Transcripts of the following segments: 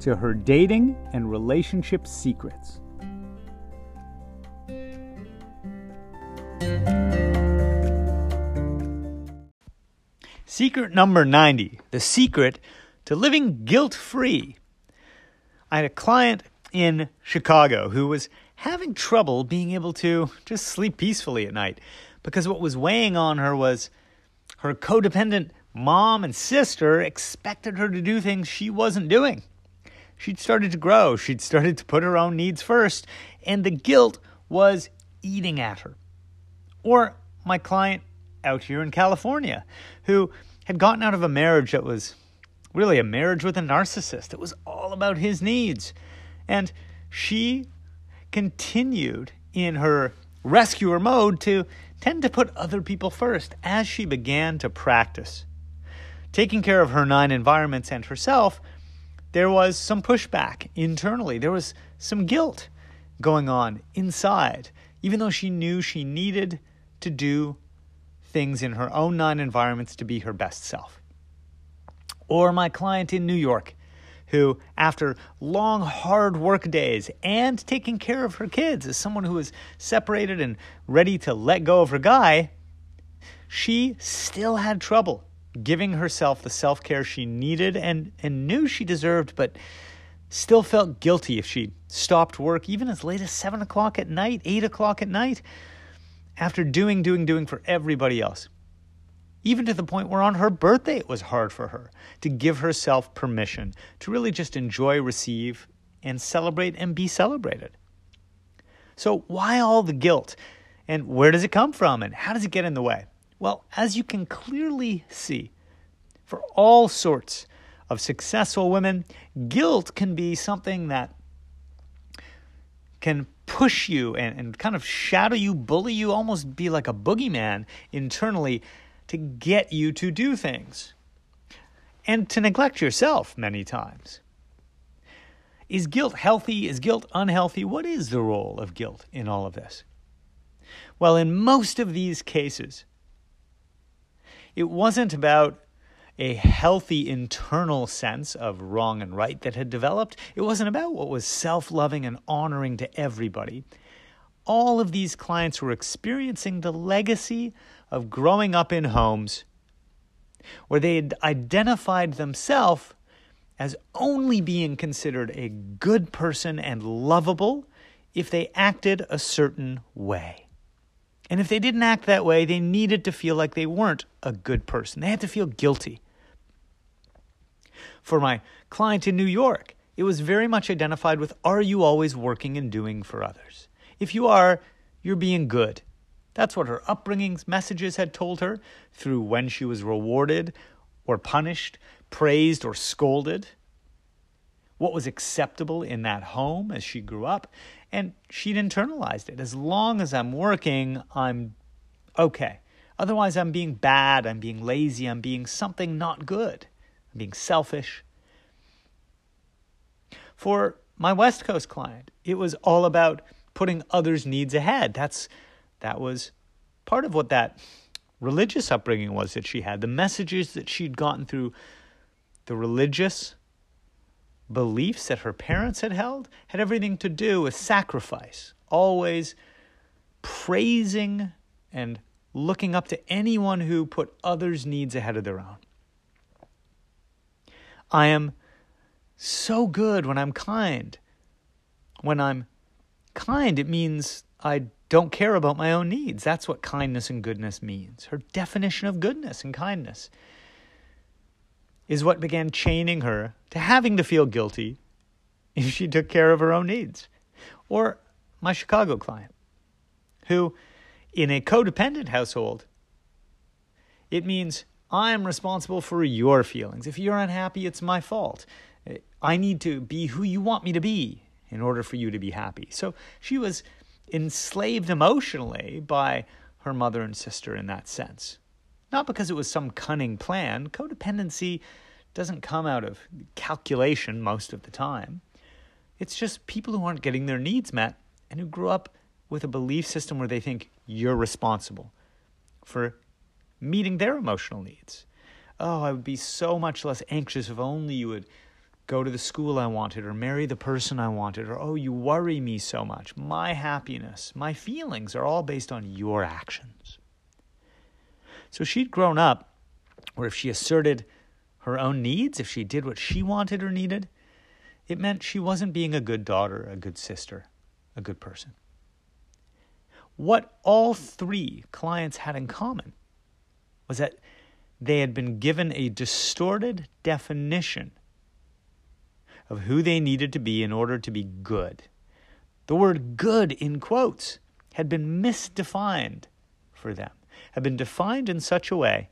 to her dating and relationship secrets. Secret number 90 the secret to living guilt free. I had a client in Chicago who was having trouble being able to just sleep peacefully at night because what was weighing on her was her codependent mom and sister expected her to do things she wasn't doing. She'd started to grow, she'd started to put her own needs first, and the guilt was eating at her. Or my client out here in California who had gotten out of a marriage that was really a marriage with a narcissist. It was all about his needs. And she continued in her rescuer mode to tend to put other people first as she began to practice. Taking care of her nine environments and herself, there was some pushback internally. There was some guilt going on inside, even though she knew she needed to do things in her own nine environments to be her best self. Or my client in New York, who, after long, hard work days and taking care of her kids as someone who was separated and ready to let go of her guy, she still had trouble giving herself the self care she needed and, and knew she deserved, but still felt guilty if she stopped work even as late as 7 o'clock at night, 8 o'clock at night, after doing, doing, doing for everybody else. Even to the point where on her birthday it was hard for her to give herself permission to really just enjoy, receive, and celebrate and be celebrated. So, why all the guilt? And where does it come from? And how does it get in the way? Well, as you can clearly see, for all sorts of successful women, guilt can be something that can push you and, and kind of shadow you, bully you, almost be like a boogeyman internally to get you to do things and to neglect yourself many times. Is guilt healthy? Is guilt unhealthy? What is the role of guilt in all of this? Well, in most of these cases, it wasn't about a healthy internal sense of wrong and right that had developed. It wasn't about what was self loving and honoring to everybody. All of these clients were experiencing the legacy of growing up in homes where they had identified themselves as only being considered a good person and lovable if they acted a certain way. And if they didn't act that way, they needed to feel like they weren't a good person. They had to feel guilty. For my client in New York, it was very much identified with Are you always working and doing for others? If you are, you're being good. That's what her upbringing's messages had told her through when she was rewarded or punished, praised or scolded. What was acceptable in that home as she grew up. And she'd internalized it. As long as I'm working, I'm okay. Otherwise, I'm being bad, I'm being lazy, I'm being something not good, I'm being selfish. For my West Coast client, it was all about putting others' needs ahead. That's that was part of what that religious upbringing was that she had. The messages that she'd gotten through the religious beliefs that her parents had held had everything to do with sacrifice, always praising and looking up to anyone who put others' needs ahead of their own. I am so good when I'm kind. When I'm kind, it means I don't care about my own needs. That's what kindness and goodness means. Her definition of goodness and kindness is what began chaining her to having to feel guilty if she took care of her own needs. Or my Chicago client, who, in a codependent household, it means I'm responsible for your feelings. If you're unhappy, it's my fault. I need to be who you want me to be. in order for you to be happy. So she was enslaved emotionally by her mother and sister in that sense. Not because it was some cunning plan. Codependency doesn't come out of calculation most of the time. It's just people who aren't getting their needs met and who grew up with a belief system where they think you're responsible for meeting their emotional needs. Oh, I would be so much less anxious if only you would go to the school I wanted or marry the person I wanted or oh, you worry me so much. My happiness, my feelings are all based on your actions. So she'd grown up where if she asserted her own needs, if she did what she wanted or needed, it meant she wasn't being a good daughter, a good sister, a good person. What all three clients had in common was that they had been given a distorted definition of who they needed to be in order to be good. The word good, in quotes, had been misdefined for them, had been defined in such a way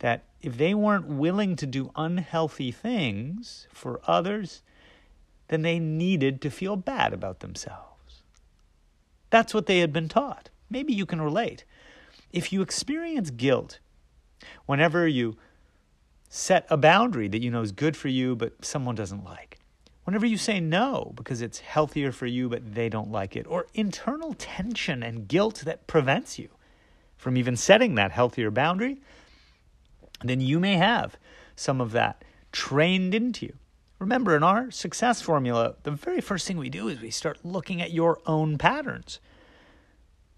that if they weren't willing to do unhealthy things for others, then they needed to feel bad about themselves. That's what they had been taught. Maybe you can relate. If you experience guilt whenever you set a boundary that you know is good for you but someone doesn't like, whenever you say no because it's healthier for you but they don't like it, or internal tension and guilt that prevents you from even setting that healthier boundary, then you may have some of that trained into you. Remember, in our success formula, the very first thing we do is we start looking at your own patterns.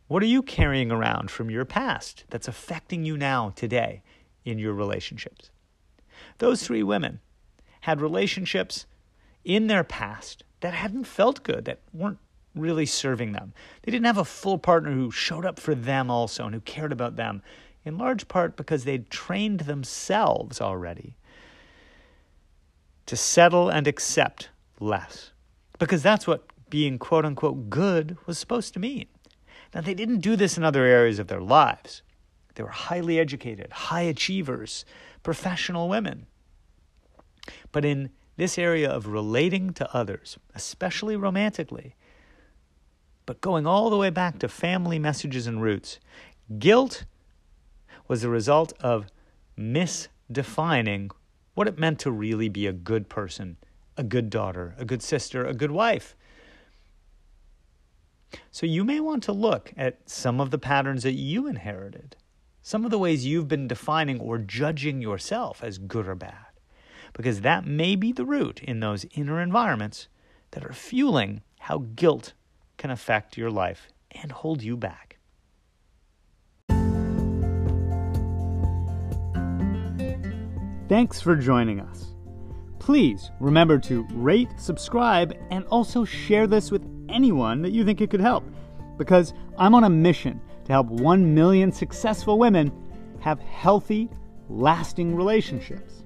What are you carrying around from your past that's affecting you now, today, in your relationships? Those three women had relationships in their past that hadn't felt good, that weren't really serving them. They didn't have a full partner who showed up for them also and who cared about them, in large part because they'd trained themselves already to settle and accept less. Because that's what being quote unquote good was supposed to mean. Now, they didn't do this in other areas of their lives. They were highly educated, high achievers, professional women. But in this area of relating to others, especially romantically, but going all the way back to family messages and roots, guilt was the result of misdefining what it meant to really be a good person, a good daughter, a good sister, a good wife. So you may want to look at some of the patterns that you inherited, some of the ways you've been defining or judging yourself as good or bad, because that may be the root in those inner environments that are fueling how guilt can affect your life and hold you back. Thanks for joining us. Please remember to rate, subscribe, and also share this with anyone that you think it could help. Because I'm on a mission to help 1 million successful women have healthy, lasting relationships.